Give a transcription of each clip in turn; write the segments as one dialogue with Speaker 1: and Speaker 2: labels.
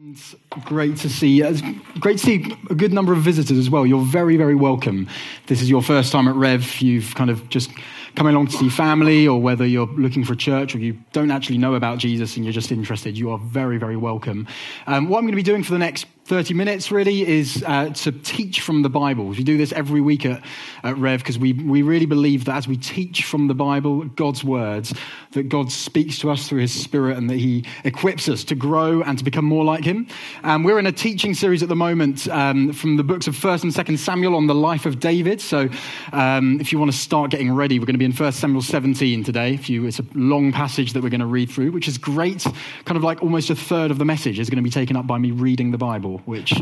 Speaker 1: It's great to see. It's great to see a good number of visitors as well. You're very, very welcome. This is your first time at Rev. You've kind of just come along to see family, or whether you're looking for a church or you don't actually know about Jesus and you're just interested. You are very, very welcome. Um, what I'm going to be doing for the next 30 minutes really is uh, to teach from the Bible. We do this every week at, at Rev because we, we really believe that as we teach from the Bible, God's words, that God speaks to us through his spirit and that he equips us to grow and to become more like him. Um, we're in a teaching series at the moment um, from the books of 1st and 2nd Samuel on the life of David. So um, if you want to start getting ready, we're going to be in 1st Samuel 17 today. If you, it's a long passage that we're going to read through, which is great. Kind of like almost a third of the message is going to be taken up by me reading the Bible which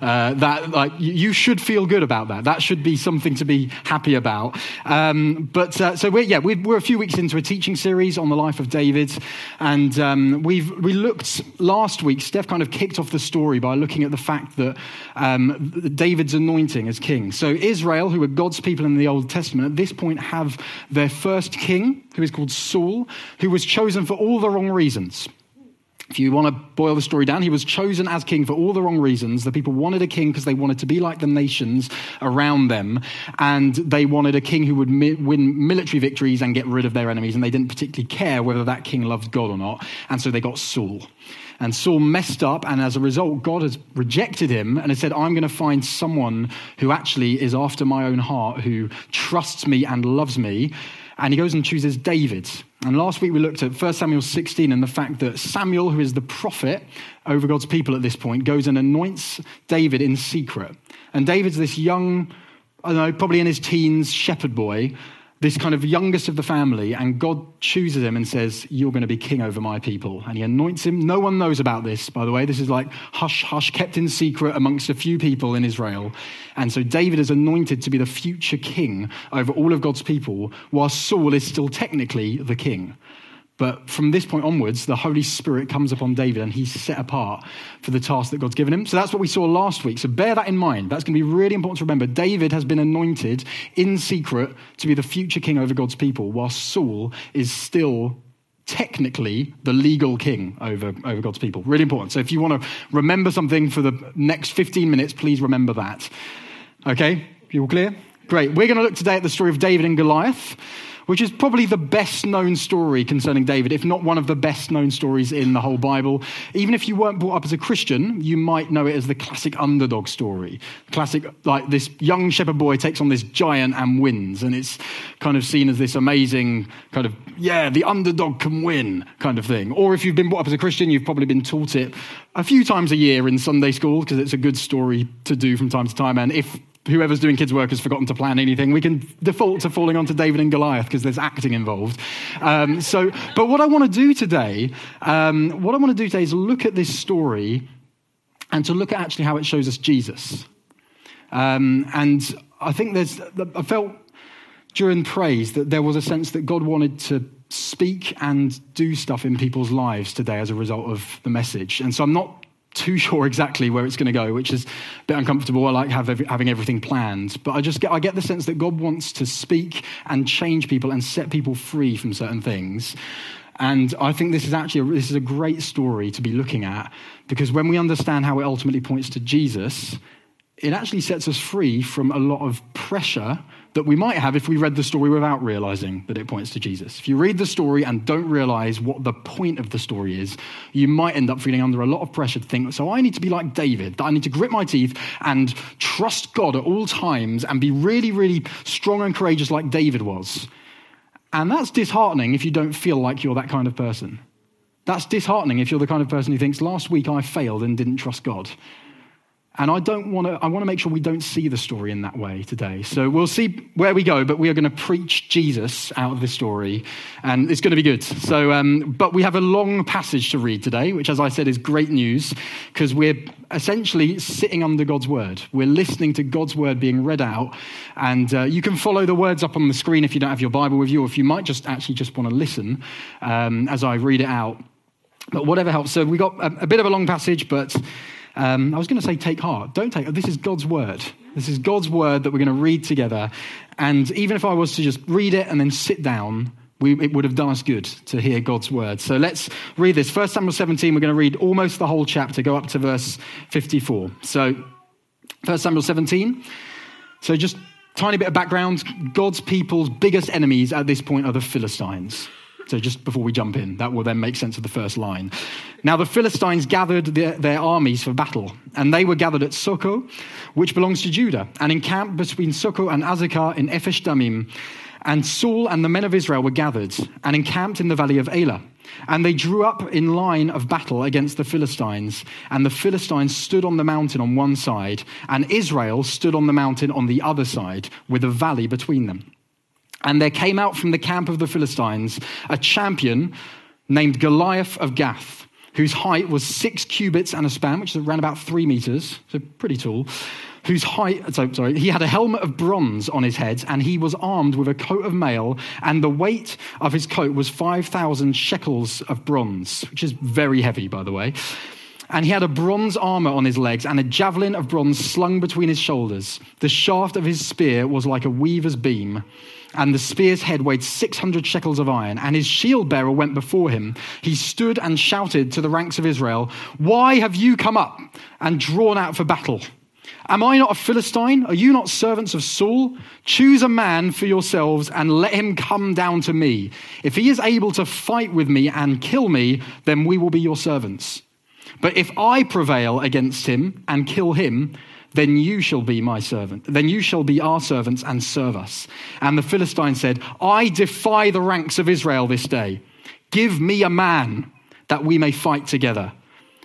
Speaker 1: uh, that like you should feel good about that. That should be something to be happy about. Um, but uh, so we're yeah we are a few weeks into a teaching series on the life of David, and um, we've we looked last week. Steph kind of kicked off the story by looking at the fact that um, David's anointing as king. So Israel, who were God's people in the Old Testament, at this point have their first king, who is called Saul, who was chosen for all the wrong reasons. If you want to boil the story down, he was chosen as king for all the wrong reasons. The people wanted a king because they wanted to be like the nations around them, and they wanted a king who would mi- win military victories and get rid of their enemies, and they didn't particularly care whether that king loved God or not, and so they got Saul. And Saul messed up, and as a result, God has rejected him and has said, I'm going to find someone who actually is after my own heart, who trusts me and loves me. And he goes and chooses David. And last week we looked at 1 Samuel 16 and the fact that Samuel, who is the prophet over God's people at this point, goes and anoints David in secret. And David's this young, I don't know, probably in his teens, shepherd boy this kind of youngest of the family, and God chooses him and says, You're going to be king over my people. And he anoints him. No one knows about this, by the way. This is like hush, hush, kept in secret amongst a few people in Israel. And so David is anointed to be the future king over all of God's people, while Saul is still technically the king. But from this point onwards, the Holy Spirit comes upon David and he's set apart for the task that God's given him. So that's what we saw last week. So bear that in mind. That's going to be really important to remember. David has been anointed in secret to be the future king over God's people, while Saul is still technically the legal king over, over God's people. Really important. So if you want to remember something for the next 15 minutes, please remember that. Okay? You all clear? Great. We're going to look today at the story of David and Goliath which is probably the best known story concerning David, if not one of the best known stories in the whole Bible. Even if you weren't brought up as a Christian, you might know it as the classic underdog story. Classic, like this young shepherd boy takes on this giant and wins, and it's kind of seen as this amazing kind of, yeah, the underdog can win kind of thing. Or if you've been brought up as a Christian, you've probably been taught it a few times a year in Sunday school because it's a good story to do from time to time. And if whoever's doing kids' work has forgotten to plan anything, we can default to falling onto David and Goliath because there's acting involved. Um, so, but what I want to do today, um, what I want to do today is look at this story and to look at actually how it shows us Jesus. Um, and I think there's, I felt during praise that there was a sense that God wanted to speak and do stuff in people's lives today as a result of the message. And so I'm not too sure exactly where it's going to go, which is a bit uncomfortable. I like every, having everything planned, but I just get I get the sense that God wants to speak and change people and set people free from certain things. And I think this is actually a, this is a great story to be looking at because when we understand how it ultimately points to Jesus, it actually sets us free from a lot of pressure that we might have if we read the story without realizing that it points to Jesus. If you read the story and don't realize what the point of the story is, you might end up feeling under a lot of pressure to think, so I need to be like David, that I need to grit my teeth and trust God at all times and be really, really strong and courageous like David was. And that's disheartening if you don't feel like you're that kind of person. That's disheartening if you're the kind of person who thinks, last week I failed and didn't trust God. And I don't want to, I want to make sure we don't see the story in that way today. So we'll see where we go, but we are going to preach Jesus out of this story, and it's going to be good. So, um, but we have a long passage to read today, which, as I said, is great news because we're essentially sitting under God's word. We're listening to God's word being read out, and uh, you can follow the words up on the screen if you don't have your Bible with you, or if you might just actually just want to listen um, as I read it out. But whatever helps. So we got a, a bit of a long passage, but um, I was going to say, take heart. Don't take This is God's word. This is God's word that we're going to read together. And even if I was to just read it and then sit down, We, it would have done us good to hear God's word. So let's read this. 1 Samuel 17, we're going to read almost the whole chapter, go up to verse 54. So 1 Samuel 17. So just tiny bit of background. God's people's biggest enemies at this point are the Philistines. So, just before we jump in, that will then make sense of the first line. Now, the Philistines gathered their, their, armies for battle, and they were gathered at Socoh, which belongs to Judah, and encamped between Socoh and Azekah in Ephes Dammim. And Saul and the men of Israel were gathered and encamped in the valley of Elah. And they drew up in line of battle against the Philistines. And the Philistines stood on the mountain on one side, and Israel stood on the mountain on the other side, with a valley between them. And there came out from the camp of the Philistines a champion named Goliath of Gath, whose height was six cubits and a span, which is around about three meters, so pretty tall. Whose height, so, sorry, he had a helmet of bronze on his head, and he was armed with a coat of mail, and the weight of his coat was 5,000 shekels of bronze, which is very heavy, by the way. And he had a bronze armor on his legs and a javelin of bronze slung between his shoulders. The shaft of his spear was like a weaver's beam and the spear's head weighed 600 shekels of iron, and his shield bearer went before him. He stood and shouted to the ranks of Israel, Why have you come up and drawn out for battle? Am I not a Philistine? Are you not servants of Saul? Choose a man for yourselves and let him come down to me. If he is able to fight with me and kill me, then we will be your servants. But if I prevail against him and kill him, then you shall be my servant. Then you shall be our servants and serve us. And the Philistine said, I defy the ranks of Israel this day. Give me a man that we may fight together.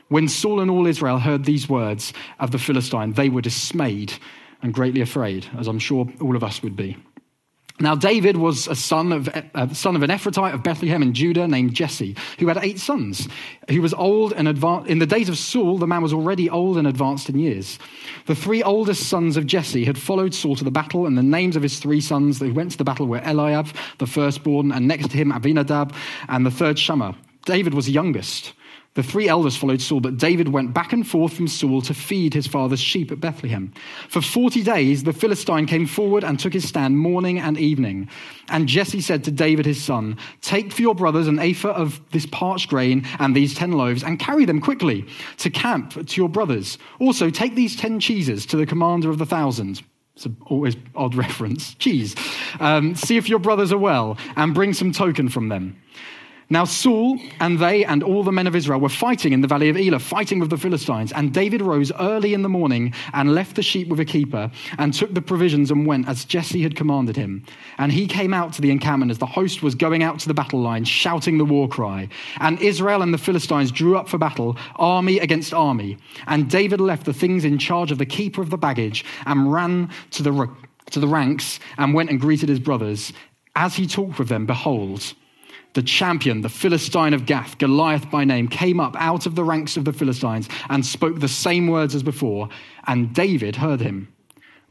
Speaker 1: When Saul and all Israel heard these words of the Philistine, they were dismayed and greatly afraid, as I'm sure all of us would be. Now, David was a son of, a son of an Ephrathite of Bethlehem in Judah named Jesse, who had eight sons. He was old and advanced. In the days of Saul, the man was already old and advanced in years. The three oldest sons of Jesse had followed Saul to the battle, and the names of his three sons who went to the battle were Eliab, the firstborn, and next to him Abinadab, and the third Shammah. David was the youngest. The three elders followed Saul, but David went back and forth from Saul to feed his father's sheep at Bethlehem. For 40 days, the Philistine came forward and took his stand morning and evening. And Jesse said to David his son, Take for your brothers an ephah of this parched grain and these ten loaves, and carry them quickly to camp to your brothers. Also, take these ten cheeses to the commander of the thousand. It's an always odd reference. Cheese. Um, see if your brothers are well, and bring some token from them. Now, Saul and they and all the men of Israel were fighting in the valley of Elah, fighting with the Philistines. And David rose early in the morning and left the sheep with a keeper and took the provisions and went as Jesse had commanded him. And he came out to the encampment as the host was going out to the battle line, shouting the war cry. And Israel and the Philistines drew up for battle, army against army. And David left the things in charge of the keeper of the baggage and ran to the, to the ranks and went and greeted his brothers. As he talked with them, behold, the champion, the Philistine of Gath, Goliath by name, came up out of the ranks of the Philistines and spoke the same words as before, and David heard him.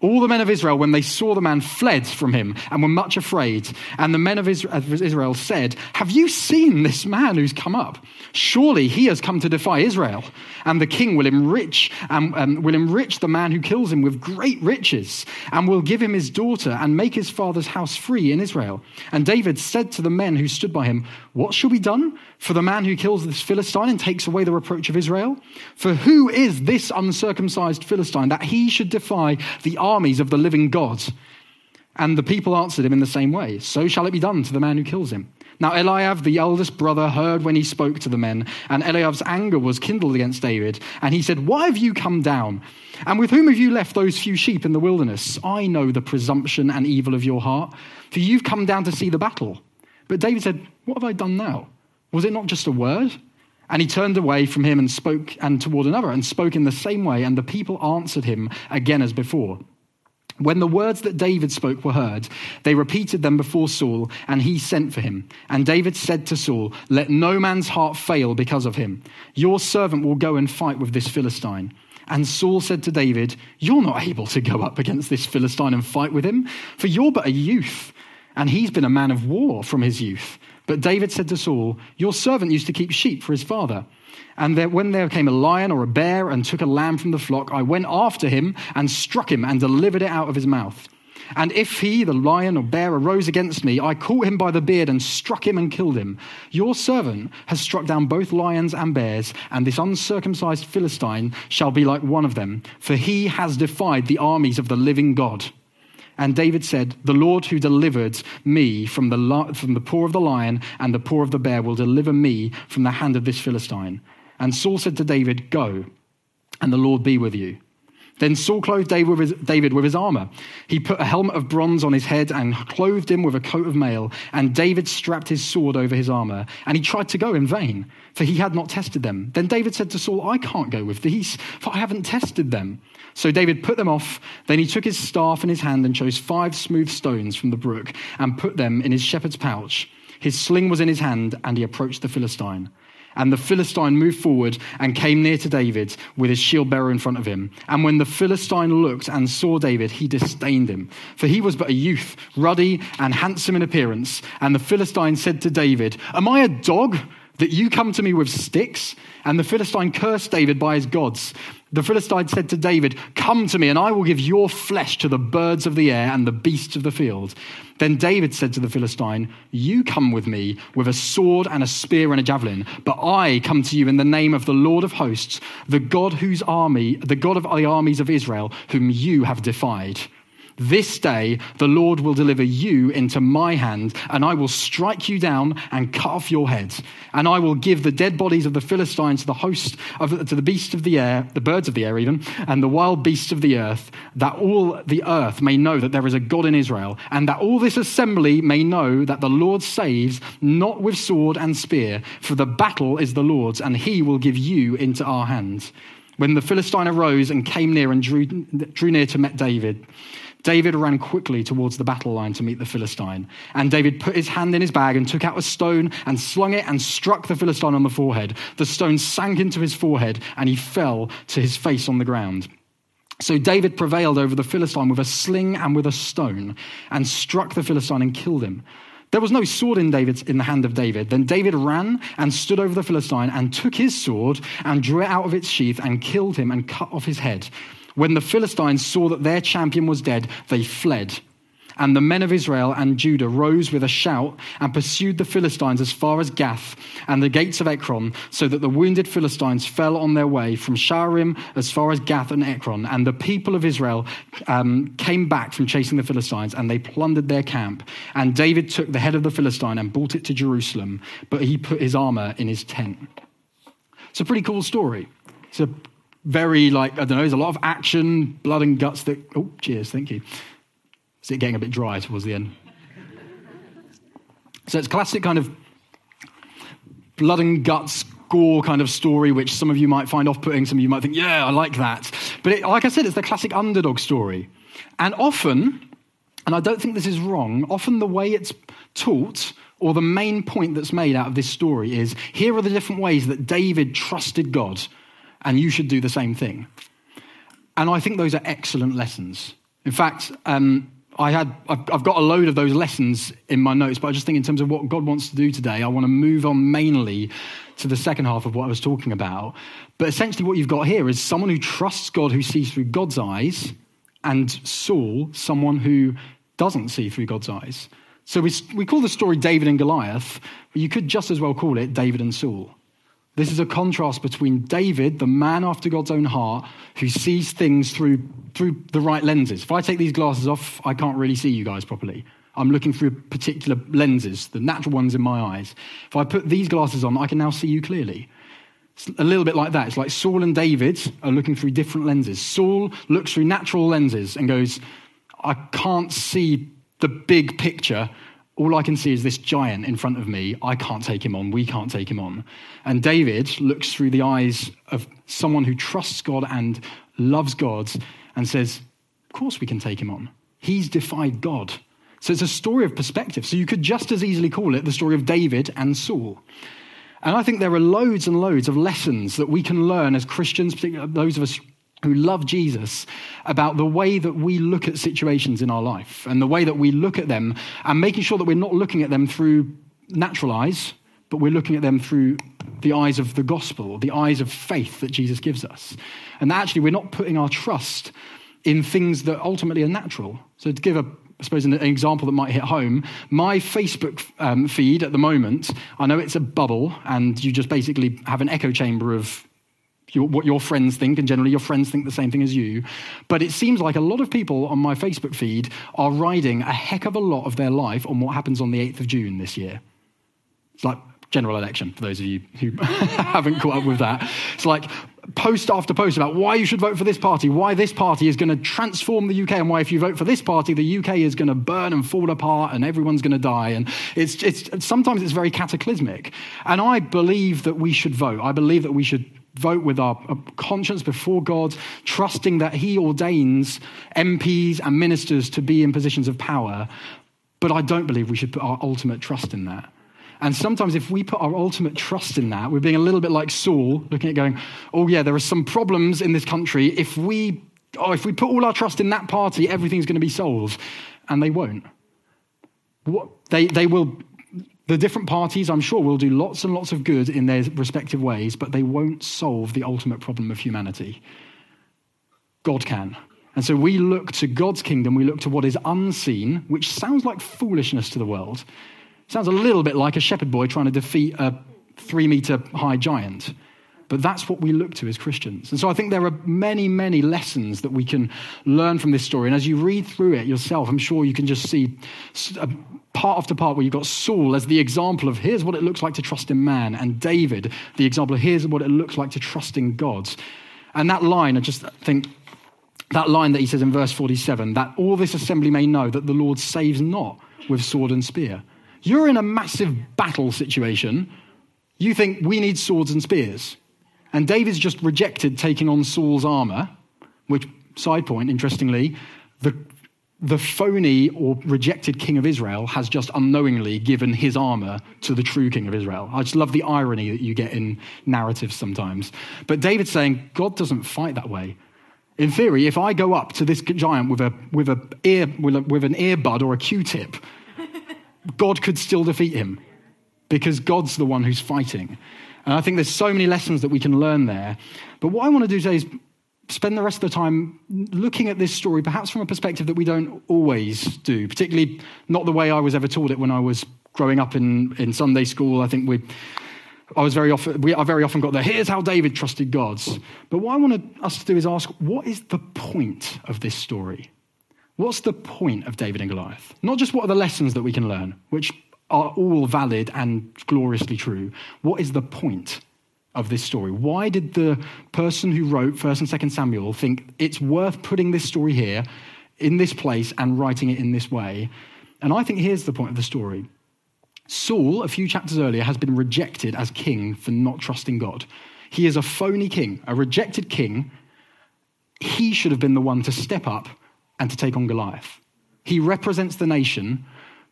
Speaker 1: All the men of Israel, when they saw the man, fled from him and were much afraid. And the men of Israel said, Have you seen this man who's come up? Surely he has come to defy Israel. And the king will enrich, um, um, will enrich the man who kills him with great riches, and will give him his daughter and make his father's house free in Israel. And David said to the men who stood by him, What shall be done for the man who kills this Philistine and takes away the reproach of Israel? For who is this uncircumcised Philistine that he should defy the armies of the living God. And the people answered him in the same way So shall it be done to the man who kills him. Now Eliab, the eldest brother, heard when he spoke to the men, and Eliab's anger was kindled against David. And he said, Why have you come down? And with whom have you left those few sheep in the wilderness? I know the presumption and evil of your heart, for you've come down to see the battle. But David said, What have I done now? Was it not just a word? And he turned away from him and spoke and toward another and spoke in the same way, and the people answered him again as before. When the words that David spoke were heard, they repeated them before Saul, and he sent for him. And David said to Saul, Let no man's heart fail because of him. Your servant will go and fight with this Philistine. And Saul said to David, You're not able to go up against this Philistine and fight with him, for you're but a youth, and he's been a man of war from his youth. But David said to Saul, Your servant used to keep sheep for his father. And there, when there came a lion or a bear and took a lamb from the flock, I went after him and struck him and delivered it out of his mouth. And if he, the lion or bear, arose against me, I caught him by the beard and struck him and killed him. Your servant has struck down both lions and bears, and this uncircumcised Philistine shall be like one of them, for he has defied the armies of the living God. And David said, The Lord who delivered me from the, from the paw of the lion and the paw of the bear will deliver me from the hand of this Philistine. And Saul said to David, Go, and the Lord be with you. Then Saul clothed David with, his, armor. He put a helmet of bronze on his head and clothed him with a coat of mail. And David strapped his sword over his armor. And he tried to go in vain, for he had not tested them. Then David said to Saul, I can't go with these, for I haven't tested them. So David put them off. Then he took his staff in his hand and chose five smooth stones from the brook and put them in his shepherd's pouch. His sling was in his hand, and he approached the Philistine. And the Philistine moved forward and came near to David with his shield bearer in front of him. And when the Philistine looked and saw David, he disdained him, for he was but a youth, ruddy and handsome in appearance. And the Philistine said to David, Am I a dog that you come to me with sticks? And the Philistine cursed David by his gods. The Philistine said to David, Come to me, and I will give your flesh to the birds of the air and the beasts of the field. Then David said to the Philistine, You come with me with a sword and a spear and a javelin, but I come to you in the name of the Lord of hosts, the God whose army, the God of the armies of Israel, whom you have defied. This day the Lord will deliver you into my hand, and I will strike you down and cut off your head. And I will give the dead bodies of the Philistines to the host of to the beasts of the air, the birds of the air even, and the wild beasts of the earth, that all the earth may know that there is a God in Israel, and that all this assembly may know that the Lord saves not with sword and spear, for the battle is the Lord's, and he will give you into our hands. When the Philistine arose and came near and drew, drew near to meet David, David ran quickly towards the battle line to meet the Philistine. And David put his hand in his bag and took out a stone and slung it and struck the Philistine on the forehead. The stone sank into his forehead and he fell to his face on the ground. So David prevailed over the Philistine with a sling and with a stone and struck the Philistine and killed him. There was no sword in David's in the hand of David. Then David ran and stood over the Philistine and took his sword and drew it out of its sheath and killed him and cut off his head. When the Philistines saw that their champion was dead, they fled. And the men of Israel and Judah rose with a shout and pursued the Philistines as far as Gath and the gates of Ekron, so that the wounded Philistines fell on their way from Shaaraim as far as Gath and Ekron. And the people of Israel um, came back from chasing the Philistines, and they plundered their camp. And David took the head of the Philistine and brought it to Jerusalem, but he put his armor in his tent. It's a pretty cool story. It's a very like I don't know. There's a lot of action, blood and guts. That oh, cheers, thank you. Is it getting a bit dry towards the end? So it's classic kind of blood and guts gore kind of story, which some of you might find off-putting. Some of you might think, yeah, I like that. But it, like I said, it's the classic underdog story, and often, and I don't think this is wrong. Often the way it's taught or the main point that's made out of this story is here are the different ways that David trusted God and you should do the same thing. And I think those are excellent lessons. In fact, um, I had, I've got a load of those lessons in my notes, but I just think in terms of what God wants to do today, I want to move on mainly to the second half of what I was talking about. But essentially, what you've got here is someone who trusts God, who sees through God's eyes, and Saul, someone who doesn't see through God's eyes. So we, we call the story David and Goliath, but you could just as well call it David and Saul. This is a contrast between David, the man after God's own heart, who sees things through, through the right lenses. If I take these glasses off, I can't really see you guys properly. I'm looking through particular lenses, the natural ones in my eyes. If I put these glasses on, I can now see you clearly. It's a little bit like that. It's like Saul and David are looking through different lenses. Saul looks through natural lenses and goes, I can't see the big picture all I can see is this giant in front of me. I can't take him on. We can't take him on. And David looks through the eyes of someone who trusts God and loves God and says, Of course we can take him on. He's defied God. So it's a story of perspective. So you could just as easily call it the story of David and Saul. And I think there are loads and loads of lessons that we can learn as Christians, particularly those of us who love Jesus about the way that we look at situations in our life and the way that we look at them and making sure that we're not looking at them through natural eyes, but we're looking at them through the eyes of the gospel, the eyes of faith that Jesus gives us. And actually, we're not putting our trust in things that ultimately are natural. So, to give a I suppose an example that might hit home, my Facebook um, feed at the moment, I know it's a bubble, and you just basically have an echo chamber of what your friends think, and generally your friends think the same thing as you. But it seems like a lot of people on my Facebook feed are riding a heck of a lot of their life on what happens on the 8th of June this year. It's like general election, for those of you who haven't caught up with that. It's like post after post about why you should vote for this party, why this party is going to transform the UK, and why if you vote for this party, the UK is going to burn and fall apart and everyone's going to die. And it's, it's, sometimes it's very cataclysmic. And I believe that we should vote. I believe that we should vote with our uh, conscience before God, trusting that He ordains MPs and ministers to be in positions of power. But I don't believe we should put our ultimate trust in that. And sometimes, if we put our ultimate trust in that, we're being a little bit like Saul, looking at going, oh, yeah, there are some problems in this country. If we, oh, if we put all our trust in that party, everything's going to be solved. And they won't. What, they, they will, the different parties, I'm sure, will do lots and lots of good in their respective ways, but they won't solve the ultimate problem of humanity. God can. And so we look to God's kingdom, we look to what is unseen, which sounds like foolishness to the world. Sounds a little bit like a shepherd boy trying to defeat a three meter high giant. But that's what we look to as Christians. And so I think there are many, many lessons that we can learn from this story. And as you read through it yourself, I'm sure you can just see part after part where you've got Saul as the example of here's what it looks like to trust in man, and David, the example of here's what it looks like to trust in God. And that line, I just think that line that he says in verse 47 that all this assembly may know that the Lord saves not with sword and spear. You're in a massive battle situation. You think we need swords and spears. And David's just rejected taking on Saul's armor, which, side point, interestingly, the, the phony or rejected king of Israel has just unknowingly given his armor to the true king of Israel. I just love the irony that you get in narratives sometimes. But David's saying, God doesn't fight that way. In theory, if I go up to this giant with, a, with, a ear, with, a, with an earbud or a Q tip, God could still defeat him because God's the one who's fighting. And I think there's so many lessons that we can learn there. But what I want to do today is spend the rest of the time looking at this story, perhaps from a perspective that we don't always do, particularly not the way I was ever taught it when I was growing up in, in Sunday school. I think we, I was very often, we, I very often got there, here's how David trusted God's. But what I want us to do is ask, what is the point of this story? What's the point of David and Goliath? Not just what are the lessons that we can learn, which are all valid and gloriously true. What is the point of this story? Why did the person who wrote 1st and 2nd Samuel think it's worth putting this story here, in this place, and writing it in this way? And I think here's the point of the story. Saul, a few chapters earlier, has been rejected as king for not trusting God. He is a phony king, a rejected king. He should have been the one to step up and to take on Goliath. He represents the nation.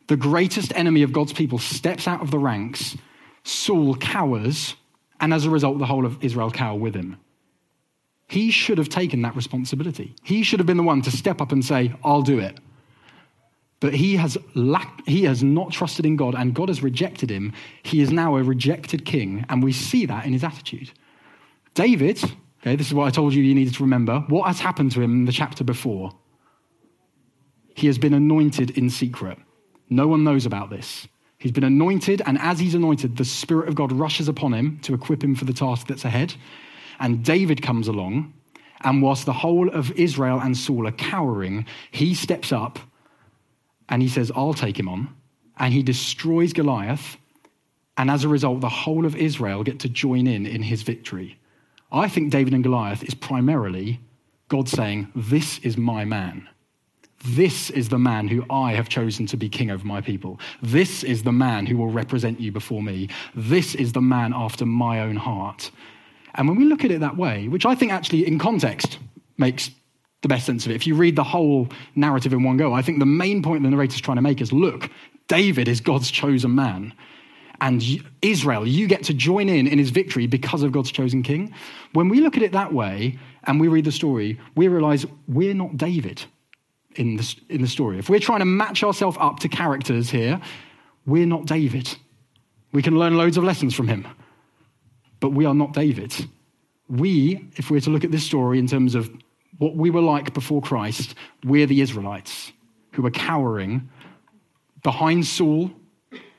Speaker 1: The greatest enemy of God's people steps out of the ranks. Saul cowers, and as a result, the whole of Israel cower with him. He should have taken that responsibility. He should have been the one to step up and say, I'll do it. But he has, lack, he has not trusted in God, and God has rejected him. He is now a rejected king, and we see that in his attitude. David, okay, this is what I told you you needed to remember. What has happened to him in the chapter before? he has been anointed in secret. No one knows about this. He's been anointed, and as he's anointed, the Spirit of God rushes upon him to equip him for the task that's ahead. And David comes along, and whilst the whole of Israel and Saul are cowering, he steps up and he says, I'll take him on. And he destroys Goliath. And as a result, the whole of Israel get to join in in his victory. I think David and Goliath is primarily God saying, This is my man. This is the man who I have chosen to be king over my people. This is the man who will represent you before me. This is the man after my own heart. And when we look at it that way, which I think actually in context makes the best sense of it, if you read the whole narrative in one go, I think the main point the narrator's trying to make is look, David is God's chosen man. And Israel, you get to join in in his victory because of God's chosen king. When we look at it that way and we read the story, we realize we're not David in the, in the story. If we're trying to match ourselves up to characters here, we're not David. We can learn loads of lessons from him, but we are not David. We, if we're to look at this story in terms of what we were like before Christ, we're the Israelites who were cowering behind Saul,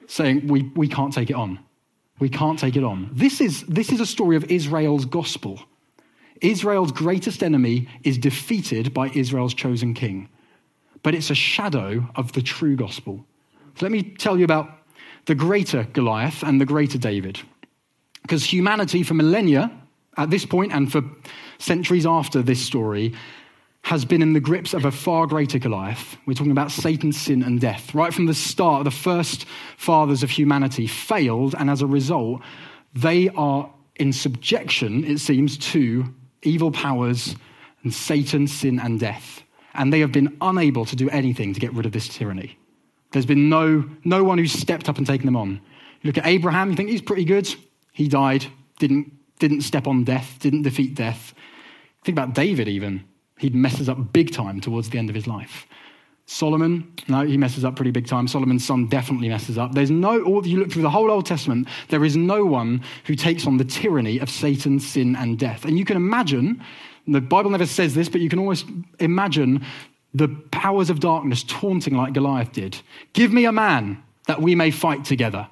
Speaker 1: saying, we, we can't take it on. We can't take it on. This is, this is a story of Israel's gospel. Israel's greatest enemy is defeated by Israel's chosen king. But it's a shadow of the true gospel. So let me tell you about the greater Goliath and the greater David. Because humanity, for millennia at this point and for centuries after this story, has been in the grips of a far greater Goliath. We're talking about Satan's sin and death. Right from the start, the first fathers of humanity failed, and as a result, they are in subjection, it seems, to evil powers and Satan, sin, and death. And they have been unable to do anything to get rid of this tyranny. There's been no, no one who's stepped up and taken them on. You look at Abraham, you think he's pretty good. He died, didn't, didn't step on death, didn't defeat death. Think about David, even. He messes up big time towards the end of his life. Solomon, no, he messes up pretty big time. Solomon's son definitely messes up. There's no, all, you look through the whole Old Testament, there is no one who takes on the tyranny of Satan, sin, and death. And you can imagine, the Bible never says this, but you can almost imagine the powers of darkness taunting like Goliath did. Give me a man that we may fight together.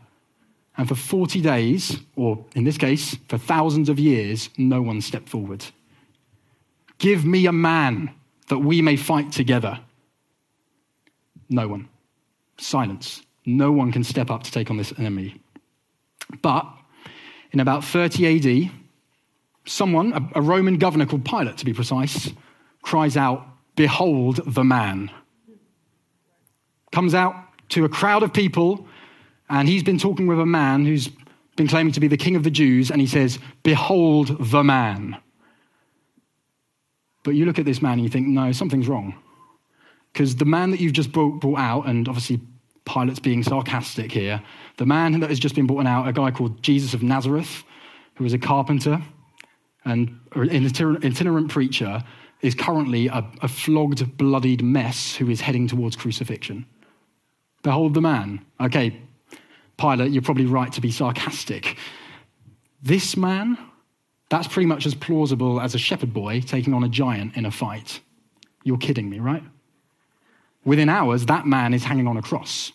Speaker 1: And for 40 days, or in this case, for thousands of years, no one stepped forward. Give me a man that we may fight together. No one. Silence. No one can step up to take on this enemy. But in about 30 AD, someone, a, Roman governor called Pilate to be precise, cries out, Behold the man. Comes out to a crowd of people, and he's been talking with a man who's been claiming to be the king of the Jews, and he says, Behold the man. But you look at this man and you think, no, something's wrong. Because the man that you've just brought, brought out, and obviously Pilate's being sarcastic here, the man that has just been brought out, a guy called Jesus of Nazareth, who was a carpenter and an itinerant preacher, is currently a, a flogged, bloodied mess who is heading towards crucifixion. Behold the man. Okay, Pilate, you're probably right to be sarcastic. This man, that's pretty much as plausible as a shepherd boy taking on a giant in a fight. You're kidding me, right? Within hours, that man is hanging on a cross,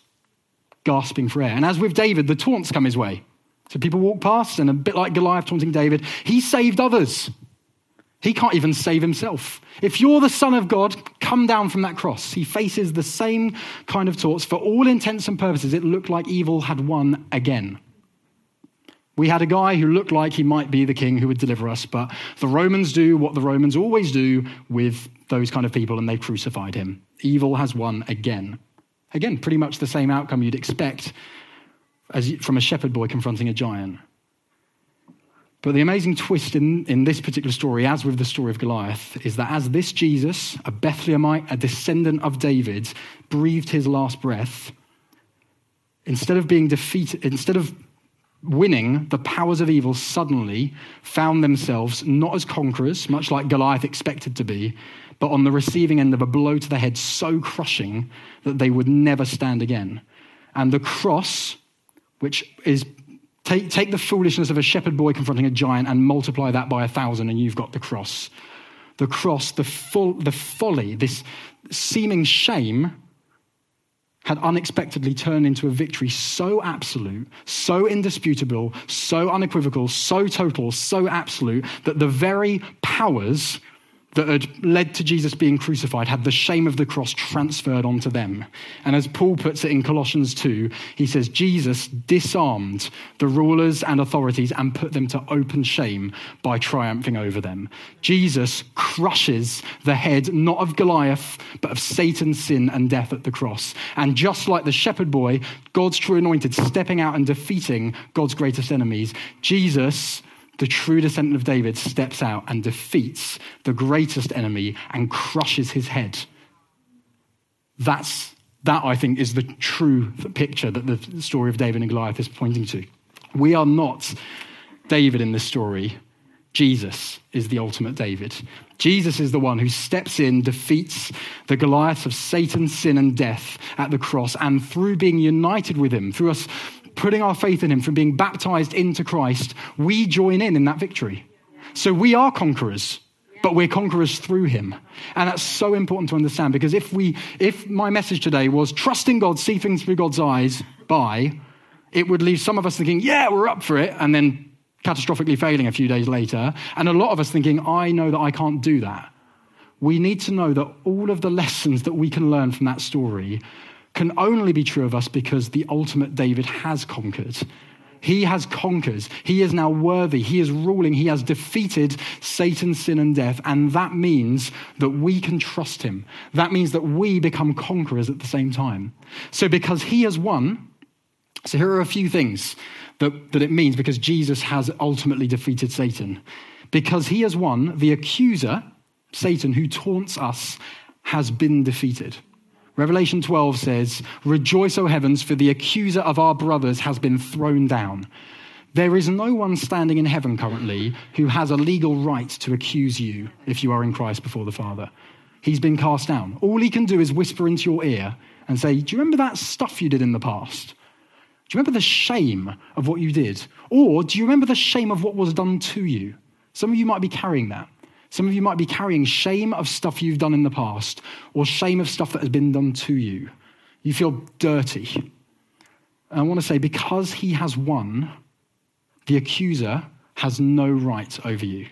Speaker 1: gasping for air. And as with David, the taunts come his way. So people walk past, and a bit like Goliath taunting David, he saved others. He can't even save himself. If you're the Son of God, come down from that cross. He faces the same kind of taunts. For all intents and purposes, it looked like evil had won again. We had a guy who looked like he might be the king who would deliver us, but the Romans do what the Romans always do with those kind of people, and they crucified him. Evil has won again. Again, pretty much the same outcome you'd expect as from a shepherd boy confronting a giant. But the amazing twist in, in this particular story, as with the story of Goliath, is that as this Jesus, a Bethlehemite, a descendant of David, breathed his last breath, instead of being defeated, instead of winning, the powers of evil suddenly found themselves not as conquerors, much like Goliath expected to be, but on the receiving end of a blow to the head so crushing that they would never stand again. And the cross, which is take, take the foolishness of a shepherd boy confronting a giant and multiply that by a thousand, and you've got the cross. The cross, the, full, the folly, this seeming shame had unexpectedly turned into a victory so absolute, so indisputable, so unequivocal, so total, so absolute that the very powers that had led to Jesus being crucified had the shame of the cross transferred onto them. And as Paul puts it in Colossians 2, he says, Jesus disarmed the rulers and authorities and put them to open shame by triumphing over them. Jesus crushes the head not of Goliath, but of Satan's sin and death at the cross. And just like the shepherd boy, God's true anointed, stepping out and defeating God's greatest enemies, Jesus the true descendant of David steps out and defeats the greatest enemy and crushes his head. That's, that, I think, is the true picture that the story of David and Goliath is pointing to. We are not David in this story. Jesus is the ultimate David. Jesus is the one who steps in, defeats the Goliaths of Satan, sin, and death at the cross, and through being united with him, through us putting our faith in Him, from being baptized into Christ, we join in in that victory. So we are conquerors. but we're conquerors through him. And that's so important to understand because if we if my message today was trusting God, see things through God's eyes by, it would leave some of us thinking, yeah, we're up for it, and then catastrophically failing a few days later, and a lot of us thinking, I know that I can't do that. We need to know that all of the lessons that we can learn from that story can only be true of us because the ultimate David has conquered. He has conquered. He is now worthy. He is ruling. He has defeated Satan, sin, and death. And that means that we can trust him. That means that we become conquerors at the same time. So, because he has won, so here are a few things that, that it means because Jesus has ultimately defeated Satan. Because he has won, the accuser, Satan, who taunts us, has been defeated. Revelation 12 says, Rejoice, O heavens, for the accuser of our brothers has been thrown down. There is no one standing in heaven currently who has a legal right to accuse you if you are in Christ before the Father. He's been cast down. All he can do is whisper into your ear and say, Do you remember that stuff you did in the past? Do you remember the shame of what you did? Or do you remember the shame of what was done to you? Some of you might be carrying that. Some of you might be carrying shame of stuff you've done in the past or shame of stuff that has been done to you. You feel dirty. And I want to say, because he has won, the accuser has no right over you.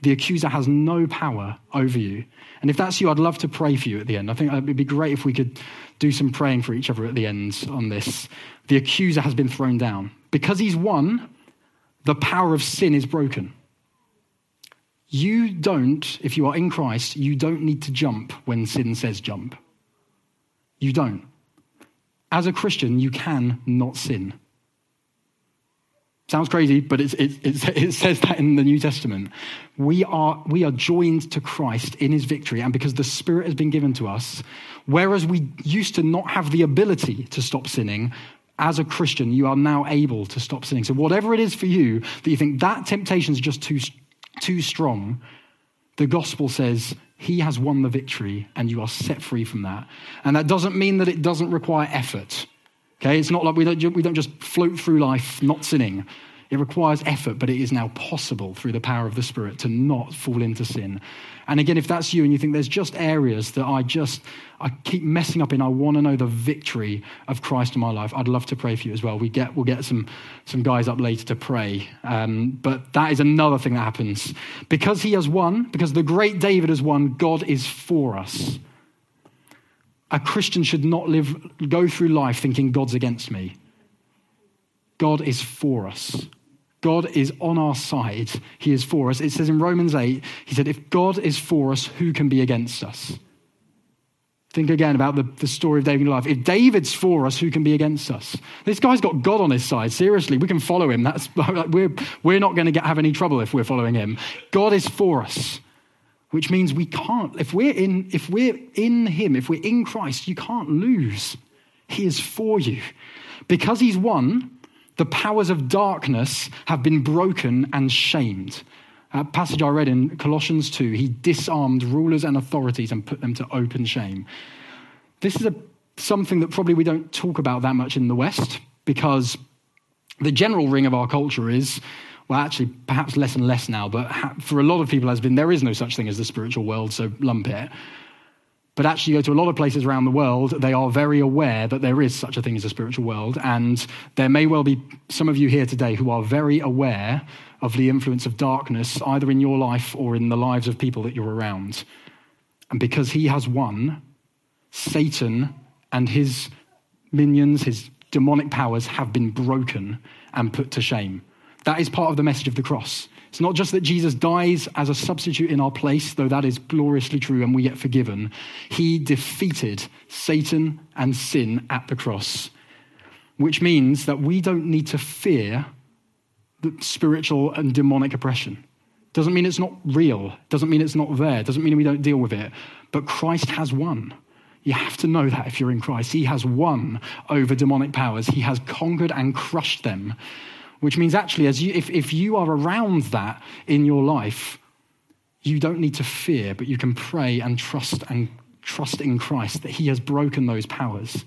Speaker 1: The accuser has no power over you. And if that's you, I'd love to pray for you at the end. I think it'd be great if we could do some praying for each other at the end on this. The accuser has been thrown down. Because he's won, the power of sin is broken. You don't, if you are in Christ, you don't need to jump when sin says jump. You don't. As a Christian, you can not sin. Sounds crazy, but it, it, says that in the New Testament. We are, we are joined to Christ in his victory, and because the Spirit has been given to us, whereas we used to not have the ability to stop sinning, as a Christian, you are now able to stop sinning. So, whatever it is for you that you think that temptation is just too too strong, the gospel says he has won the victory and you are set free from that. And that doesn't mean that it doesn't require effort. Okay, it's not like we don't, we don't just float through life not sinning. It requires effort, but it is now possible through the power of the Spirit to not fall into sin. And again, if that's you and you think there's just areas that I just I keep messing up in, I want to know the victory of Christ in my life. I'd love to pray for you as well. We get we'll get some some guys up later to pray. Um, but that is another thing that happens because he has won. Because the great David has won. God is for us. A Christian should not live go through life thinking God's against me. God is for us. God is on our side. He is for us. It says in Romans 8, he said, If God is for us, who can be against us? Think again about the, the story of David's life. If David's for us, who can be against us? This guy's got God on his side. Seriously, we can follow him. That's, we're, we're not going to have any trouble if we're following him. God is for us, which means we can't. If we're in, if we're in him, if we're in Christ, you can't lose. He is for you. Because he's won, the powers of darkness have been broken and shamed. A passage I read in Colossians 2, he disarmed rulers and authorities and put them to open shame. This is a, something that probably we don't talk about that much in the West because the general ring of our culture is, well, actually, perhaps less and less now, but for a lot of people has been there is no such thing as the spiritual world, so lump it. But actually, you go to a lot of places around the world, they are very aware that there is such a thing as a spiritual world. And there may well be some of you here today who are very aware of the influence of darkness, either in your life or in the lives of people that you're around. And because he has won, Satan and his minions, his demonic powers, have been broken and put to shame. That is part of the message of the cross. It's not just that Jesus dies as a substitute in our place, though that is gloriously true and we get forgiven. He defeated Satan and sin at the cross, which means that we don't need to fear the spiritual and demonic oppression. Doesn't mean it's not real, doesn't mean it's not there, doesn't mean we don't deal with it. But Christ has won. You have to know that if you're in Christ. He has won over demonic powers, He has conquered and crushed them which means actually, as you, if, if you are around that in your life, you don't need to fear, but you can pray and trust and trust in Christ that He has broken those powers.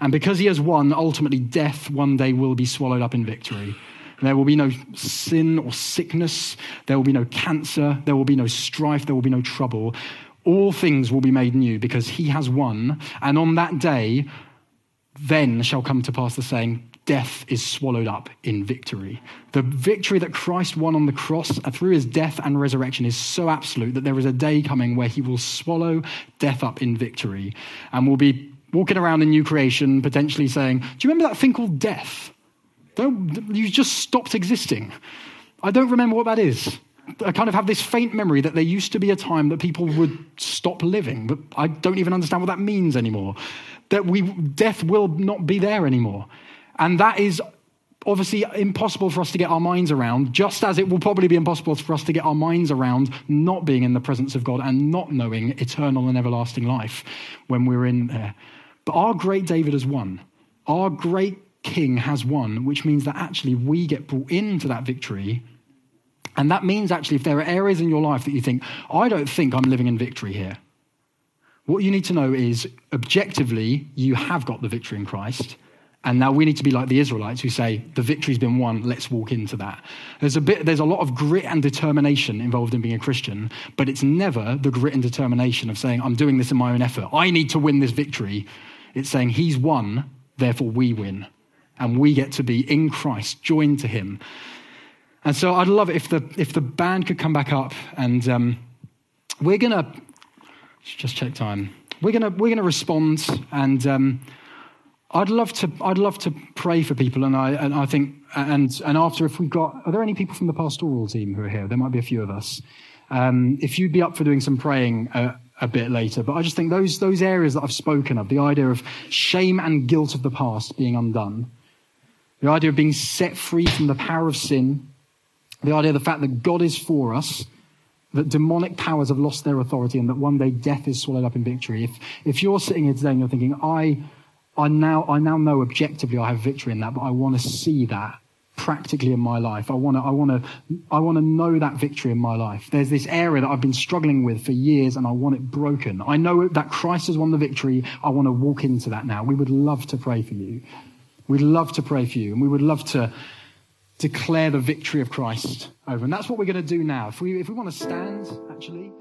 Speaker 1: And because He has won, ultimately death one day will be swallowed up in victory. There will be no sin or sickness. There will be no cancer. There will be no strife. There will be no trouble. All things will be made new because he has won. And on that day, then shall come to pass the saying, Death is swallowed up in victory. The victory that Christ won on the cross uh, through his death and resurrection is so absolute that there is a day coming where he will swallow death up in victory. And we'll be walking around in new creation, potentially saying, Do you remember that thing called death? Don't, you just stopped existing. I don't remember what that is. I kind of have this faint memory that there used to be a time that people would stop living, but I don't even understand what that means anymore. That we, death will not be there anymore. And that is obviously impossible for us to get our minds around, just as it will probably be impossible for us to get our minds around not being in the presence of God and not knowing eternal and everlasting life when we're in there. But our great David has won. Our great king has won, which means that actually we get brought into that victory. And that means actually, if there are areas in your life that you think, I don't think I'm living in victory here, what you need to know is objectively, you have got the victory in Christ. And now we need to be like the Israelites who say, the victory's been won, let's walk into that. There's a, bit, there's a lot of grit and determination involved in being a Christian, but it's never the grit and determination of saying, I'm doing this in my own effort. I need to win this victory. It's saying, He's won, therefore we win and we get to be in Christ, joined to Him. And so I'd love it if the, if the band could come back up and um, we're going to just check time. We're going to we're to respond and um, I'd love to I'd love to pray for people and I and I think and and after if we've got are there any people from the pastoral team who are here? There might be a few of us. Um, if you'd be up for doing some praying uh, a bit later, but I just think those those areas that I've spoken of, the idea of shame and guilt of the past being undone, the idea of being set free from the power of sin, the idea of the fact that God is for us, that demonic powers have lost their authority, and that one day death is swallowed up in victory. If, if you're sitting here today and you're thinking, I, I, now, I now know objectively I have victory in that, but I want to see that practically in my life. I want to, I want to, I want to know that victory in my life. There's this area that I've been struggling with for years and I want it broken. I know that Christ has won the victory. I want to walk into that now. We would love to pray for you. We'd love to pray for you, and we would love to declare the victory of Christ over. And that's what we're going to do now. If we, if we want to stand, actually.